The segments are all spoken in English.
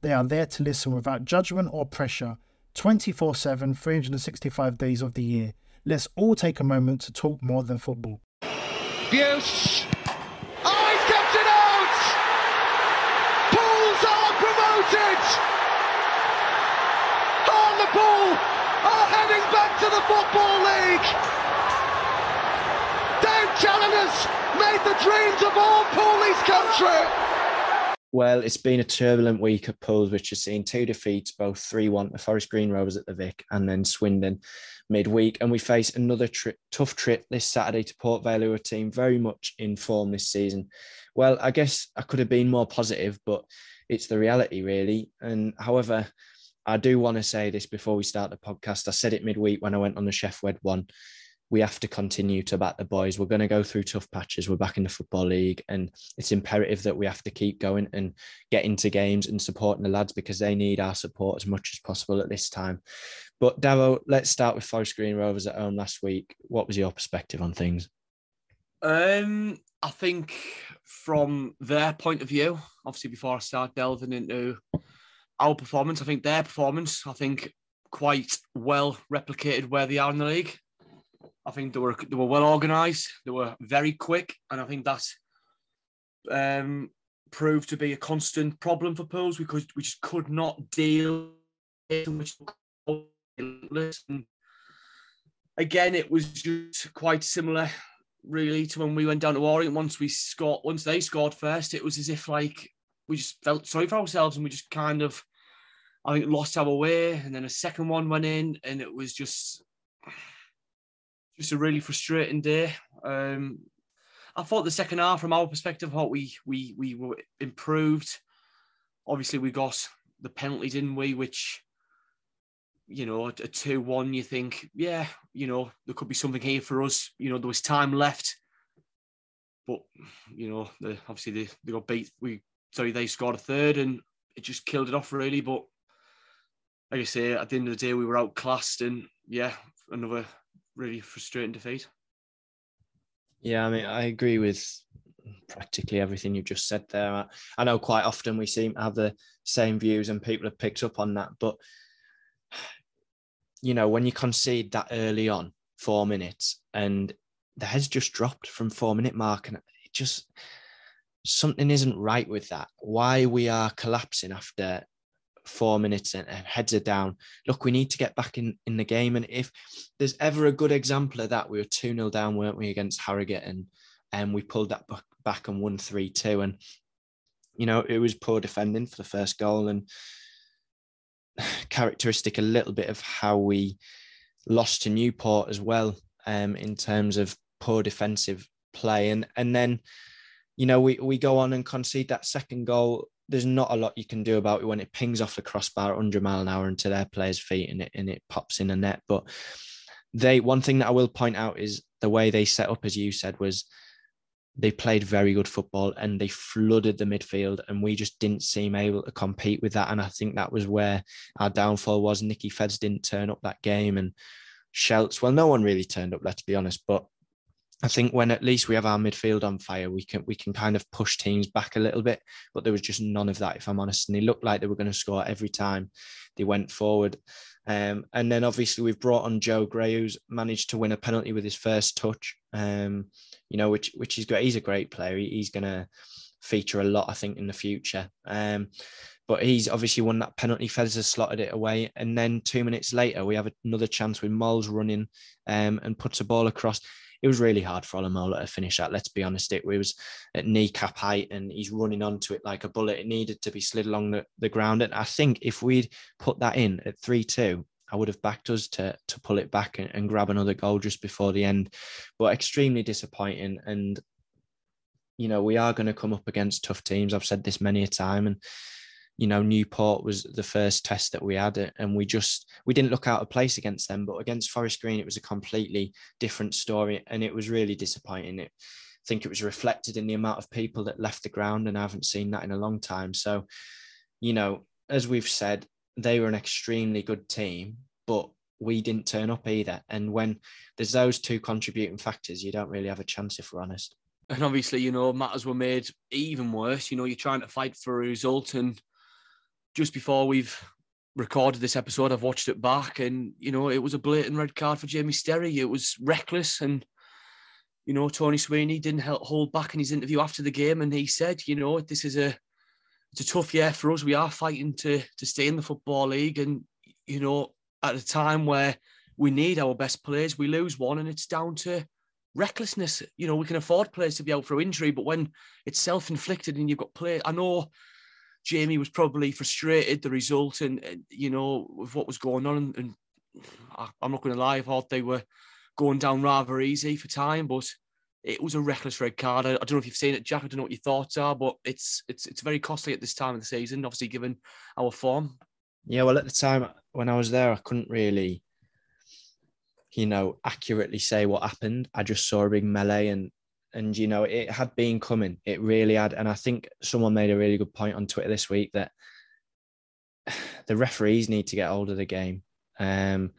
They are there to listen without judgment or pressure 24 7, 365 days of the year. Let's all take a moment to talk more than football. Buse. Oh, he's kept it out! Pools are promoted! Hartlepool are heading back to the Football League! Dave Challinor's made the dreams of all Poolies country! Well, it's been a turbulent week at Pools, which has seen two defeats, both 3 1 to Forest Green Rovers at the Vic and then Swindon midweek. And we face another tri- tough trip this Saturday to Port Vale, who are a team very much in form this season. Well, I guess I could have been more positive, but it's the reality, really. And however, I do want to say this before we start the podcast. I said it midweek when I went on the Chef Wed one we have to continue to back the boys. We're going to go through tough patches. We're back in the Football League, and it's imperative that we have to keep going and get into games and supporting the lads because they need our support as much as possible at this time. But Davo, let's start with Forest Green Rovers at home last week. What was your perspective on things? Um, I think from their point of view, obviously before I start delving into our performance, I think their performance, I think quite well replicated where they are in the league. I think they were they were well organised. They were very quick, and I think that's um, proved to be a constant problem for Pools because we just could not deal with again, it was just quite similar, really, to when we went down to Orient. Once we scored, once they scored first, it was as if like we just felt sorry for ourselves, and we just kind of, I think, lost our way. And then a second one went in, and it was just just a really frustrating day. Um, I thought the second half, from our perspective, thought we we we were improved. Obviously, we got the penalty, didn't we? Which, you know, a two-one, you think, yeah, you know, there could be something here for us. You know, there was time left, but you know, the, obviously they, they got beat. We sorry, they scored a third, and it just killed it off really. But like I say, at the end of the day, we were outclassed, and yeah, another really frustrating defeat. Yeah, I mean, I agree with practically everything you just said there. I know quite often we seem to have the same views, and people have picked up on that. But you know, when you concede that early on, four minutes, and the head's just dropped from four minute mark, and it just something isn't right with that. Why we are collapsing after four minutes and, heads are down. Look, we need to get back in, in the game. And if there's ever a good example of that, we were 2 0 down, weren't we, against Harrogate? And, and we pulled that back and won 3 2. And, you know, it was poor defending for the first goal and characteristic a little bit of how we lost to Newport as well um, in terms of poor defensive play. And, and then, you know, we, we go on and concede that second goal there's not a lot you can do about it when it pings off the crossbar 100 mile an hour into their players' feet and it and it pops in a net. But they one thing that I will point out is the way they set up, as you said, was they played very good football and they flooded the midfield and we just didn't seem able to compete with that. And I think that was where our downfall was. Nicky Feds didn't turn up that game and Shelts, well, no one really turned up, let's be honest, but I think when at least we have our midfield on fire, we can we can kind of push teams back a little bit. But there was just none of that, if I'm honest. And they looked like they were going to score every time they went forward. Um, and then obviously we've brought on Joe Gray, who's managed to win a penalty with his first touch. Um, you know, which which is great. He's a great player. he's going to feature a lot, I think, in the future. Um, but he's obviously won that penalty. Fez has slotted it away, and then two minutes later we have another chance with Mols running um, and puts a ball across. It was really hard for Olomola to finish that. Let's be honest, it was at kneecap height, and he's running onto it like a bullet. It needed to be slid along the, the ground, and I think if we'd put that in at three two, I would have backed us to to pull it back and, and grab another goal just before the end. But extremely disappointing, and you know we are going to come up against tough teams. I've said this many a time, and you know Newport was the first test that we had and we just we didn't look out of place against them but against Forest Green it was a completely different story and it was really disappointing. It I think it was reflected in the amount of people that left the ground and I haven't seen that in a long time. So you know as we've said they were an extremely good team but we didn't turn up either. And when there's those two contributing factors you don't really have a chance if we're honest. And obviously, you know, matters were made even worse. You know, you're trying to fight for a result, and just before we've recorded this episode, I've watched it back, and you know, it was a blatant red card for Jamie Sterry. It was reckless, and you know, Tony Sweeney didn't hold back in his interview after the game, and he said, you know, this is a it's a tough year for us. We are fighting to to stay in the football league, and you know, at a time where we need our best players, we lose one, and it's down to recklessness. You know, we can afford players to be out for injury, but when it's self inflicted and you've got players, I know Jamie was probably frustrated the result and, and you know with what was going on and, and I, I'm not going to lie, I thought they were going down rather easy for time, but it was a reckless red card. I, I, don't know if you've seen it, Jack. I don't know what your thoughts are, but it's it's it's very costly at this time of the season. Obviously, given our form. Yeah, well, at the time when I was there, I couldn't really, you know, accurately say what happened. I just saw a big melee, and and you know it had been coming it really had and i think someone made a really good point on twitter this week that the referees need to get hold of the game um,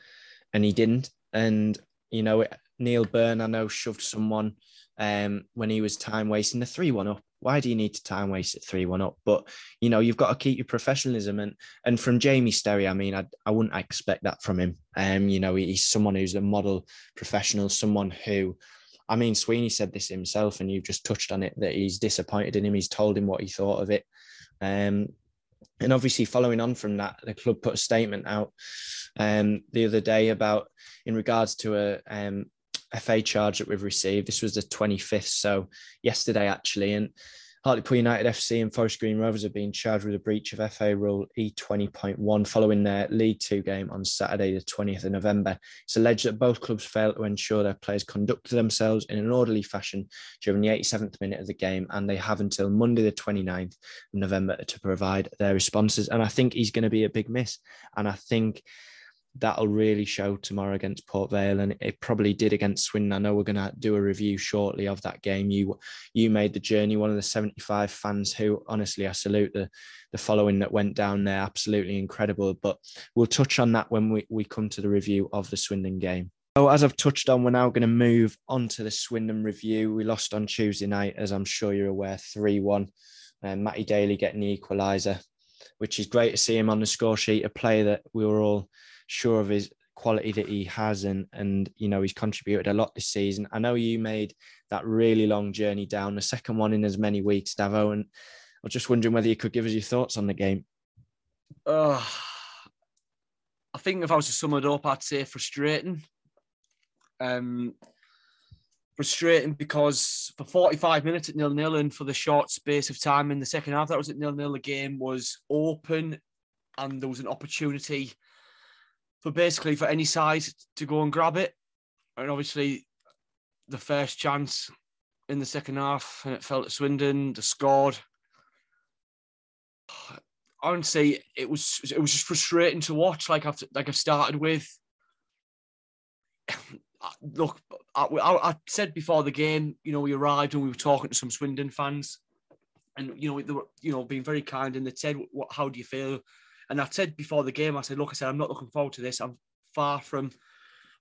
and he didn't and you know neil byrne i know shoved someone um, when he was time wasting the 3-1 up. Why do you need to time waste it 3-1 up? But you know you've got to keep your professionalism and and from jamie sterry i mean i, I wouldn't expect that from him. Um you know he's someone who's a model professional someone who I mean, Sweeney said this himself, and you've just touched on it that he's disappointed in him. He's told him what he thought of it. Um, and obviously, following on from that, the club put a statement out um, the other day about in regards to a um, FA charge that we've received. This was the 25th, so yesterday actually, and Hartlepool United FC and Forest Green Rovers have been charged with a breach of FA Rule E20.1 following their League Two game on Saturday, the 20th of November. It's alleged that both clubs failed to ensure their players conducted themselves in an orderly fashion during the 87th minute of the game, and they have until Monday, the 29th of November, to provide their responses. And I think he's going to be a big miss. And I think that'll really show tomorrow against Port Vale, and it probably did against Swindon. I know we're going to do a review shortly of that game. You you made the journey. One of the 75 fans who, honestly, I salute the the following that went down there. Absolutely incredible. But we'll touch on that when we, we come to the review of the Swindon game. So as I've touched on, we're now going to move on to the Swindon review. We lost on Tuesday night, as I'm sure you're aware, 3-1. And uh, Matty Daly getting the equaliser, which is great to see him on the score sheet, a player that we were all sure of his quality that he has and and you know he's contributed a lot this season. I know you made that really long journey down, the second one in as many weeks, Davo, and I was just wondering whether you could give us your thoughts on the game. Uh, I think if I was to sum it up, I'd say frustrating. Um, frustrating because for 45 minutes at nil nil and for the short space of time in the second half that was at nil nil, the game was open and there was an opportunity for basically for any side to go and grab it. And obviously, the first chance in the second half, and it fell to Swindon. They scored. Honestly, it was it was just frustrating to watch. Like I've like I've started with. Look, I, I, I said before the game, you know, we arrived and we were talking to some Swindon fans, and you know they were you know being very kind, and they said, "What? How do you feel?" And I said before the game, I said, look, I said, I'm not looking forward to this. I'm far from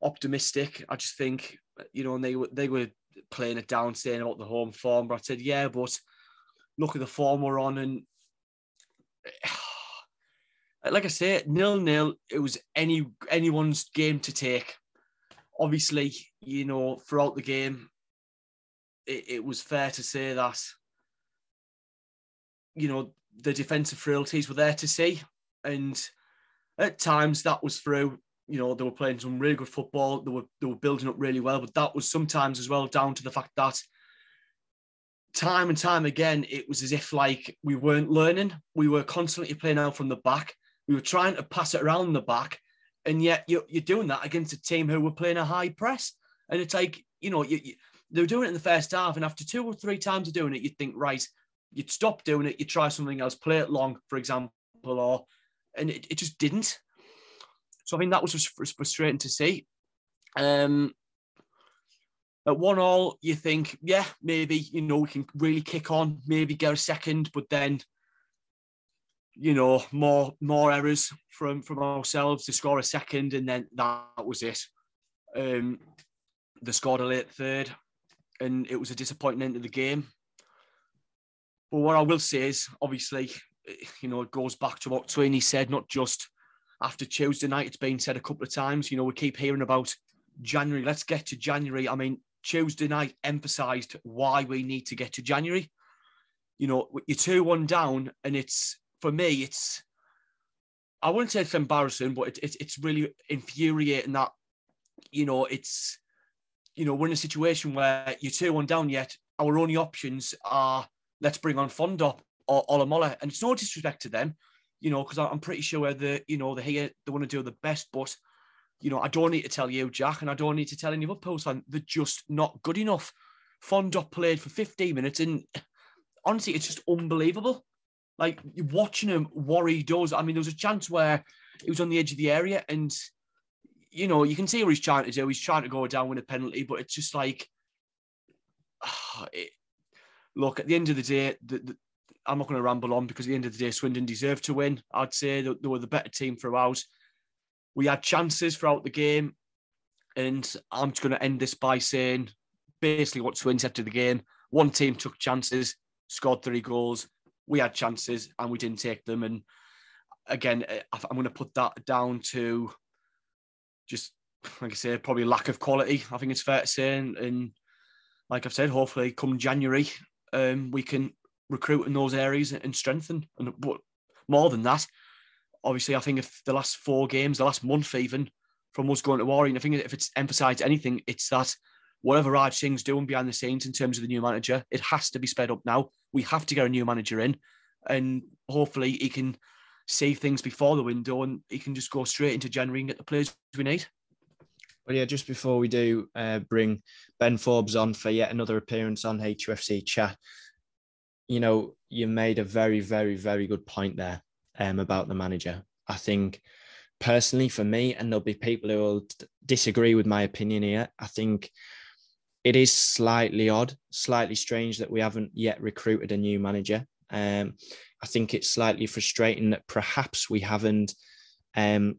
optimistic. I just think, you know, and they were they were playing it down, saying about the home form. But I said, yeah, but look at the form we're on, and like I say, nil nil. It was any anyone's game to take. Obviously, you know, throughout the game, it, it was fair to say that you know the defensive frailties were there to see, and at times that was through. You know, they were playing some really good football. They were they were building up really well, but that was sometimes as well down to the fact that time and time again, it was as if like we weren't learning. We were constantly playing out from the back. We were trying to pass it around the back, and yet you're, you're doing that against a team who were playing a high press. And it's like you know you, you, they were doing it in the first half, and after two or three times of doing it, you'd think right, you'd stop doing it, you'd try something else, play it long, for example, or and it, it just didn't. So I think that was just frustrating to see. Um, at one all, you think, yeah, maybe you know we can really kick on, maybe get a second, but then you know more more errors from from ourselves to score a second, and then that was it. Um, they scored a late third, and it was a disappointing end of the game. But what I will say is, obviously, you know, it goes back to what Sweeney said, not just after Tuesday night. It's been said a couple of times. You know, we keep hearing about January. Let's get to January. I mean, Tuesday night emphasised why we need to get to January. You know, you're 2 1 down, and it's, for me, it's, I wouldn't say it's embarrassing, but it, it, it's really infuriating that, you know, it's, you know, we're in a situation where you're 2 1 down yet. Our only options are let's bring on Fondop or Olomola. And it's no disrespect to them, you know, because I'm pretty sure that, you know, they're here, they want to do the best, but you know, I don't need to tell you, Jack, and I don't need to tell any other Pools fan, they're just not good enough. Fondop played for 15 minutes, and honestly, it's just unbelievable. Like watching him, what he does. I mean, there was a chance where he was on the edge of the area, and you know, you can see what he's trying to do. He's trying to go down with a penalty, but it's just like, uh, it, look, at the end of the day, the, the, I'm not going to ramble on because at the end of the day, Swindon deserved to win. I'd say that they were the better team throughout. We had chances throughout the game. And I'm just going to end this by saying basically what Swindon said to the game. One team took chances, scored three goals. We had chances and we didn't take them. And again, eh, I'm going to put that down to just, like I said, probably lack of quality. I think it's fair to say. And, and like I've said, hopefully come January, um, we can recruit in those areas and strengthen. And but more than that, obviously, I think if the last four games, the last month even, from us going to Orient, I think if it's emphasised anything, it's that whatever Raj Singh's doing behind the scenes in terms of the new manager, it has to be sped up now. We have to get a new manager in, and hopefully he can save things before the window and he can just go straight into January and get the players we need. Well, yeah, just before we do uh, bring Ben Forbes on for yet another appearance on HUFC chat, you know, you made a very, very, very good point there um, about the manager. I think personally for me, and there'll be people who will disagree with my opinion here, I think it is slightly odd, slightly strange that we haven't yet recruited a new manager. Um, I think it's slightly frustrating that perhaps we haven't, um,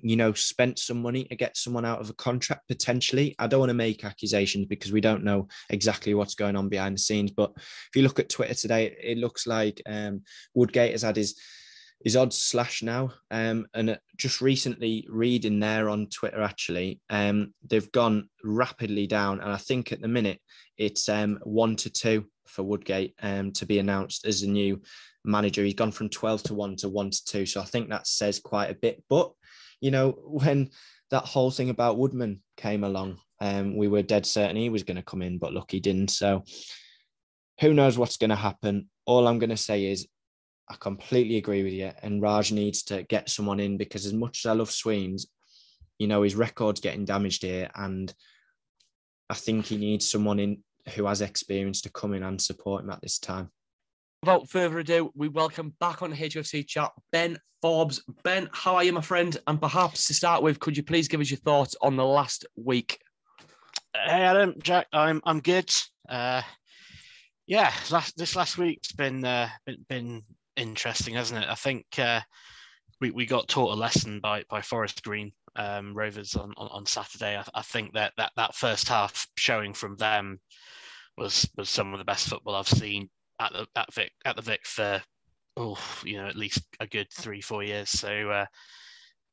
you know, spent some money to get someone out of a contract potentially. I don't want to make accusations because we don't know exactly what's going on behind the scenes. But if you look at Twitter today, it looks like um, Woodgate has had his his odds slash now. Um, and uh, just recently reading there on Twitter, actually, um, they've gone rapidly down. And I think at the minute it's um, one to two for Woodgate um, to be announced as a new manager. He's gone from 12 to one to one to two. So I think that says quite a bit. But, you know, when that whole thing about Woodman came along, um, we were dead certain he was going to come in, but look, he didn't. So who knows what's going to happen? All I'm going to say is I completely agree with you. And Raj needs to get someone in because as much as I love Sweens, you know, his record's getting damaged here. And I think he needs someone in who has experience to come in and support him at this time. Without further ado, we welcome back on HUFC chat Ben Forbes. Ben, how are you, my friend? And perhaps to start with, could you please give us your thoughts on the last week? Hey, Adam, Jack, I'm I'm good. Uh, yeah, last this last week's been uh, been, been interesting, hasn't it? I think uh, we, we got taught a lesson by by Forest Green um, Rovers on, on, on Saturday. I, I, think that, that that first half showing from them was was some of the best football I've seen at the at Vic at the Vic for oh, you know, at least a good three, four years. So uh,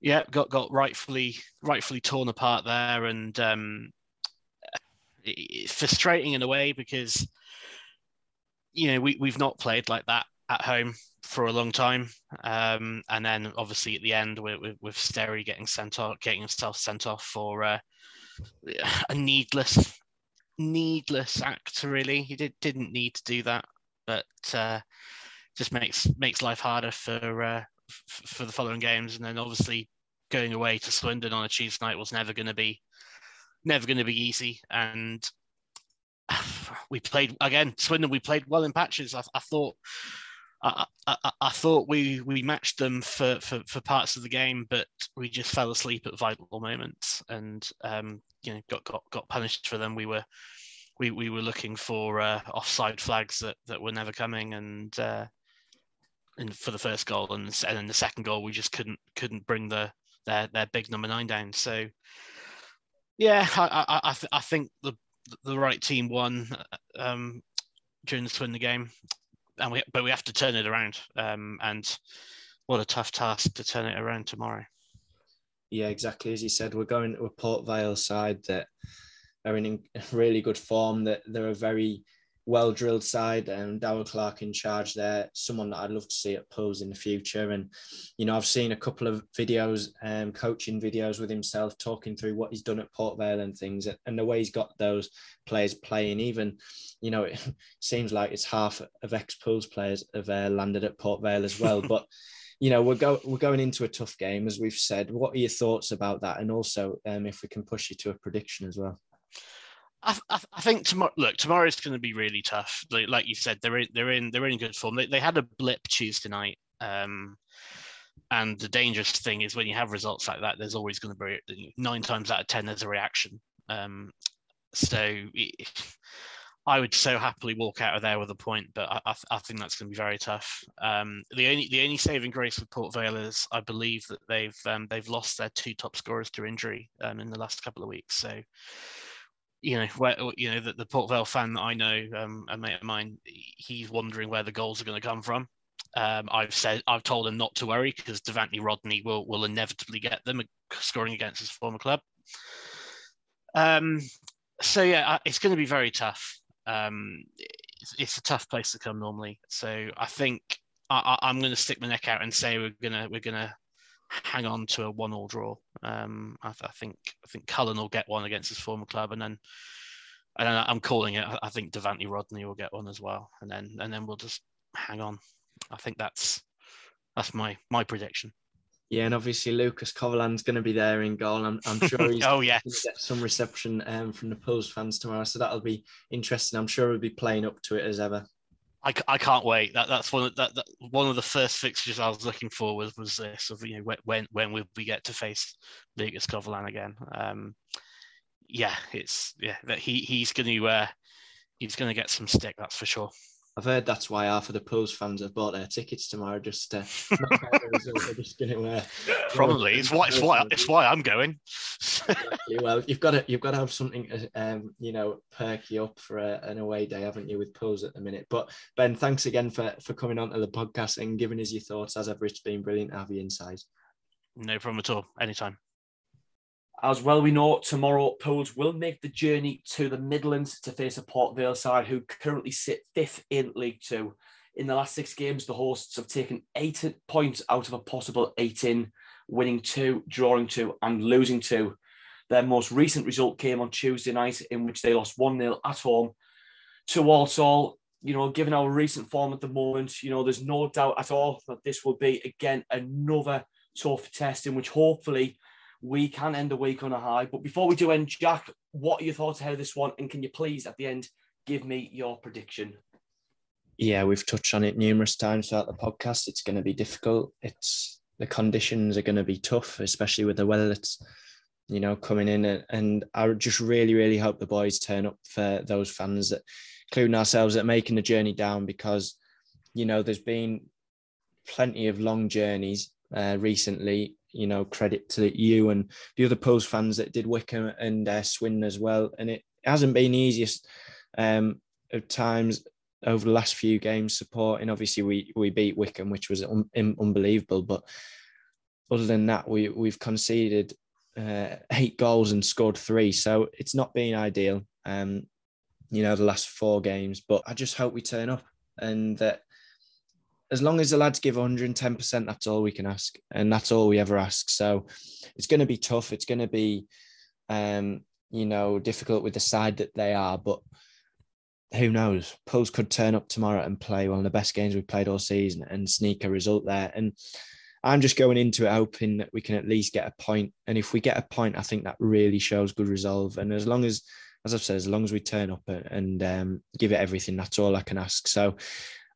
yeah, got got rightfully rightfully torn apart there, and um, frustrating in a way because you know we we've not played like that at home for a long time, um, and then obviously at the end with with, with Sterry getting sent off, getting himself sent off for uh, a needless needless act. Really, he did didn't need to do that, but uh, just makes makes life harder for uh, f- for the following games. And then obviously going away to Swindon on a Tuesday night was never going to be never going to be easy. And we played again Swindon. We played well in patches. I, I thought. I, I, I, thought we, we matched them for, for, for parts of the game, but we just fell asleep at vital moments and um, you know got, got got punished for them. We were we, we were looking for uh, offside flags that, that were never coming, and uh, and for the first goal, and and then the second goal we just couldn't couldn't bring the their their big number nine down. So yeah, I I I, th- I think the the right team won um, during the Swindon game, and we but we have to turn it around. Um, and what a tough task to turn it around tomorrow. Yeah, exactly as you said. We're going to a Port Vale side that are in really good form. That they're a very well drilled side and Darrell Clarke in charge there, someone that I'd love to see at Pools in the future. And, you know, I've seen a couple of videos, um, coaching videos with himself, talking through what he's done at Port Vale and things and the way he's got those players playing. Even, you know, it seems like it's half of ex Pools players have uh, landed at Port Vale as well. but, you know, we're, go- we're going into a tough game, as we've said. What are your thoughts about that? And also, um, if we can push you to a prediction as well. I, I, I think tomorrow. Look, tomorrow is going to be really tough. Like, like, you said, they're in they're in they're in good form. They, they had a blip Tuesday night, um, and the dangerous thing is when you have results like that, there's always going to be nine times out of ten there's a reaction. Um, so it, I would so happily walk out of there with a point, but I, I, I think that's going to be very tough. Um, the only the only saving grace with Port Vale is I believe that they've um, they've lost their two top scorers to injury um, in the last couple of weeks. So you know, where you know the, the Port Vale fan that I know, um, a mate of mine, he's wondering where the goals are going to come from. Um, I've said I've told him not to worry because Devante Rodney will will inevitably get them scoring against his former club. Um, so yeah, it's going to be very tough. Um, it's, it's, a tough place to come normally. So I think I, am going to stick my neck out and say we're gonna we're gonna hang on to a one-all draw. Um, I, I, think I think Cullen will get one against his former club, and then and then I'm calling it. I think Devante Rodney will get one as well, and then and then we'll just hang on. I think that's that's my my prediction. Yeah, and obviously Lucas Covolan's going to be there in goal. I'm, I'm sure he's oh, yes. going to get some reception um, from the Pools fans tomorrow, so that'll be interesting. I'm sure he'll be playing up to it as ever. I, I can't wait. That that's one of that, that one of the first fixtures I was looking for was was this of you know when when will we get to face Lucas Covolan again? Um, yeah, it's yeah that he he's going to uh, he's going to get some stick. That's for sure. I've heard that's why half of the Pools fans have bought their tickets tomorrow. Just, uh, just gonna, uh, probably it's why it's why it's why I'm going. well, you've got to you've got to have something, um, you know, perk you up for a, an away day, haven't you, with Pools at the minute? But Ben, thanks again for for coming on to the podcast and giving us your thoughts. As ever, it's been brilliant to have you inside. No problem at all. Anytime. As well, we know tomorrow Pools will make the journey to the Midlands to face a Port Vale side who currently sit fifth in League Two. In the last six games, the hosts have taken eight points out of a possible eight in, winning two, drawing two, and losing two. Their most recent result came on Tuesday night, in which they lost 1 0 at home to Walsall. You know, given our recent form at the moment, you know, there's no doubt at all that this will be, again, another tough test in which hopefully we can end the week on a high. But before we do end, Jack, what are your thoughts ahead of this one? And can you please, at the end, give me your prediction? Yeah, we've touched on it numerous times throughout the podcast. It's going to be difficult. It's the conditions are going to be tough, especially with the weather that's you know coming in. And I just really, really hope the boys turn up for those fans that, including ourselves, that making the journey down because you know there's been plenty of long journeys uh, recently you know, credit to you and the other Pools fans that did Wycombe and uh, Swindon as well. And it hasn't been easiest um, of times over the last few games supporting. Obviously, we we beat Wycombe, which was un, unbelievable. But other than that, we we've conceded uh, eight goals and scored three, so it's not been ideal. Um, you know, the last four games, but I just hope we turn up and that. As long as the lads give 110%, that's all we can ask. And that's all we ever ask. So it's going to be tough. It's going to be, um, you know, difficult with the side that they are. But who knows? Pools could turn up tomorrow and play one of the best games we've played all season and sneak a result there. And I'm just going into it hoping that we can at least get a point. And if we get a point, I think that really shows good resolve. And as long as, as I've said, as long as we turn up and um, give it everything, that's all I can ask. So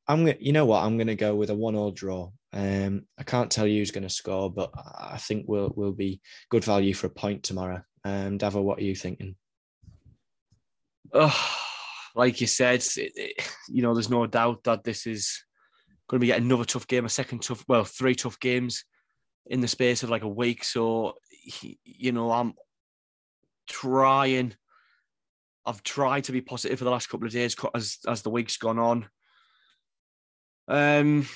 I'm gonna, you know what? I'm gonna go with a one-all draw. Um, I can't tell you who's to score, but I think we'll will be good value for a point tomorrow. Um, Davo, what are you thinking? Oh like you said, it, it, you know, there's no doubt that this is going to be another tough game, a second tough, well, three tough games in the space of like a week. So, you know, I'm trying. I've tried to be positive for the last couple of days as as the week's gone on. Um,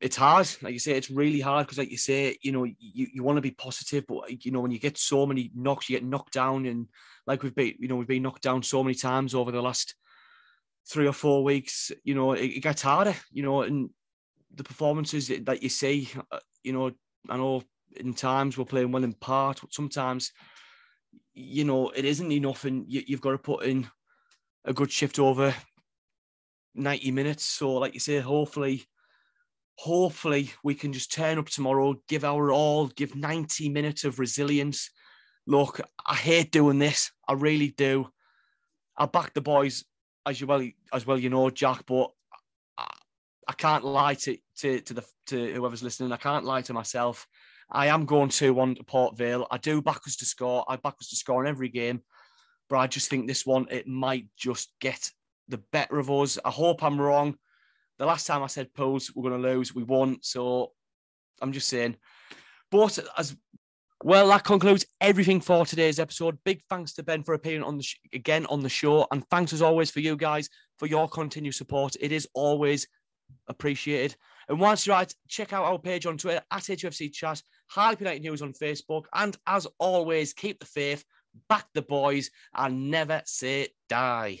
it's hard. Like you say, it's really hard because, like you say, you know, you, you want to be positive, but you know, when you get so many knocks, you get knocked down, and like we've been, you know, we've been knocked down so many times over the last three or four weeks. You know, it, it gets harder. You know, and the performances that you see, uh, you know, I know in times we're playing well in part, but sometimes, you know, it isn't enough, and you, you've got to put in a good shift over 90 minutes. So, like you say, hopefully hopefully we can just turn up tomorrow, give our all, give 90 minutes of resilience. Look, I hate doing this. I really do. I back the boys as you well as well, you know, Jack, but I, I can't lie to, to to the to whoever's listening. I can't lie to myself. I am going to one to Port Vale. I do back us to score. I back us to score in every game, but I just think this one it might just get the better of us. I hope I'm wrong the last time I said Pools we're going to lose, we won. So I'm just saying. But as well, that concludes everything for today's episode. Big thanks to Ben for appearing on the sh- again on the show, and thanks as always for you guys for your continued support. It is always appreciated. And once you're out, check out our page on Twitter at HFC Chat, Harley United News on Facebook, and as always, keep the faith, back the boys, and never say die.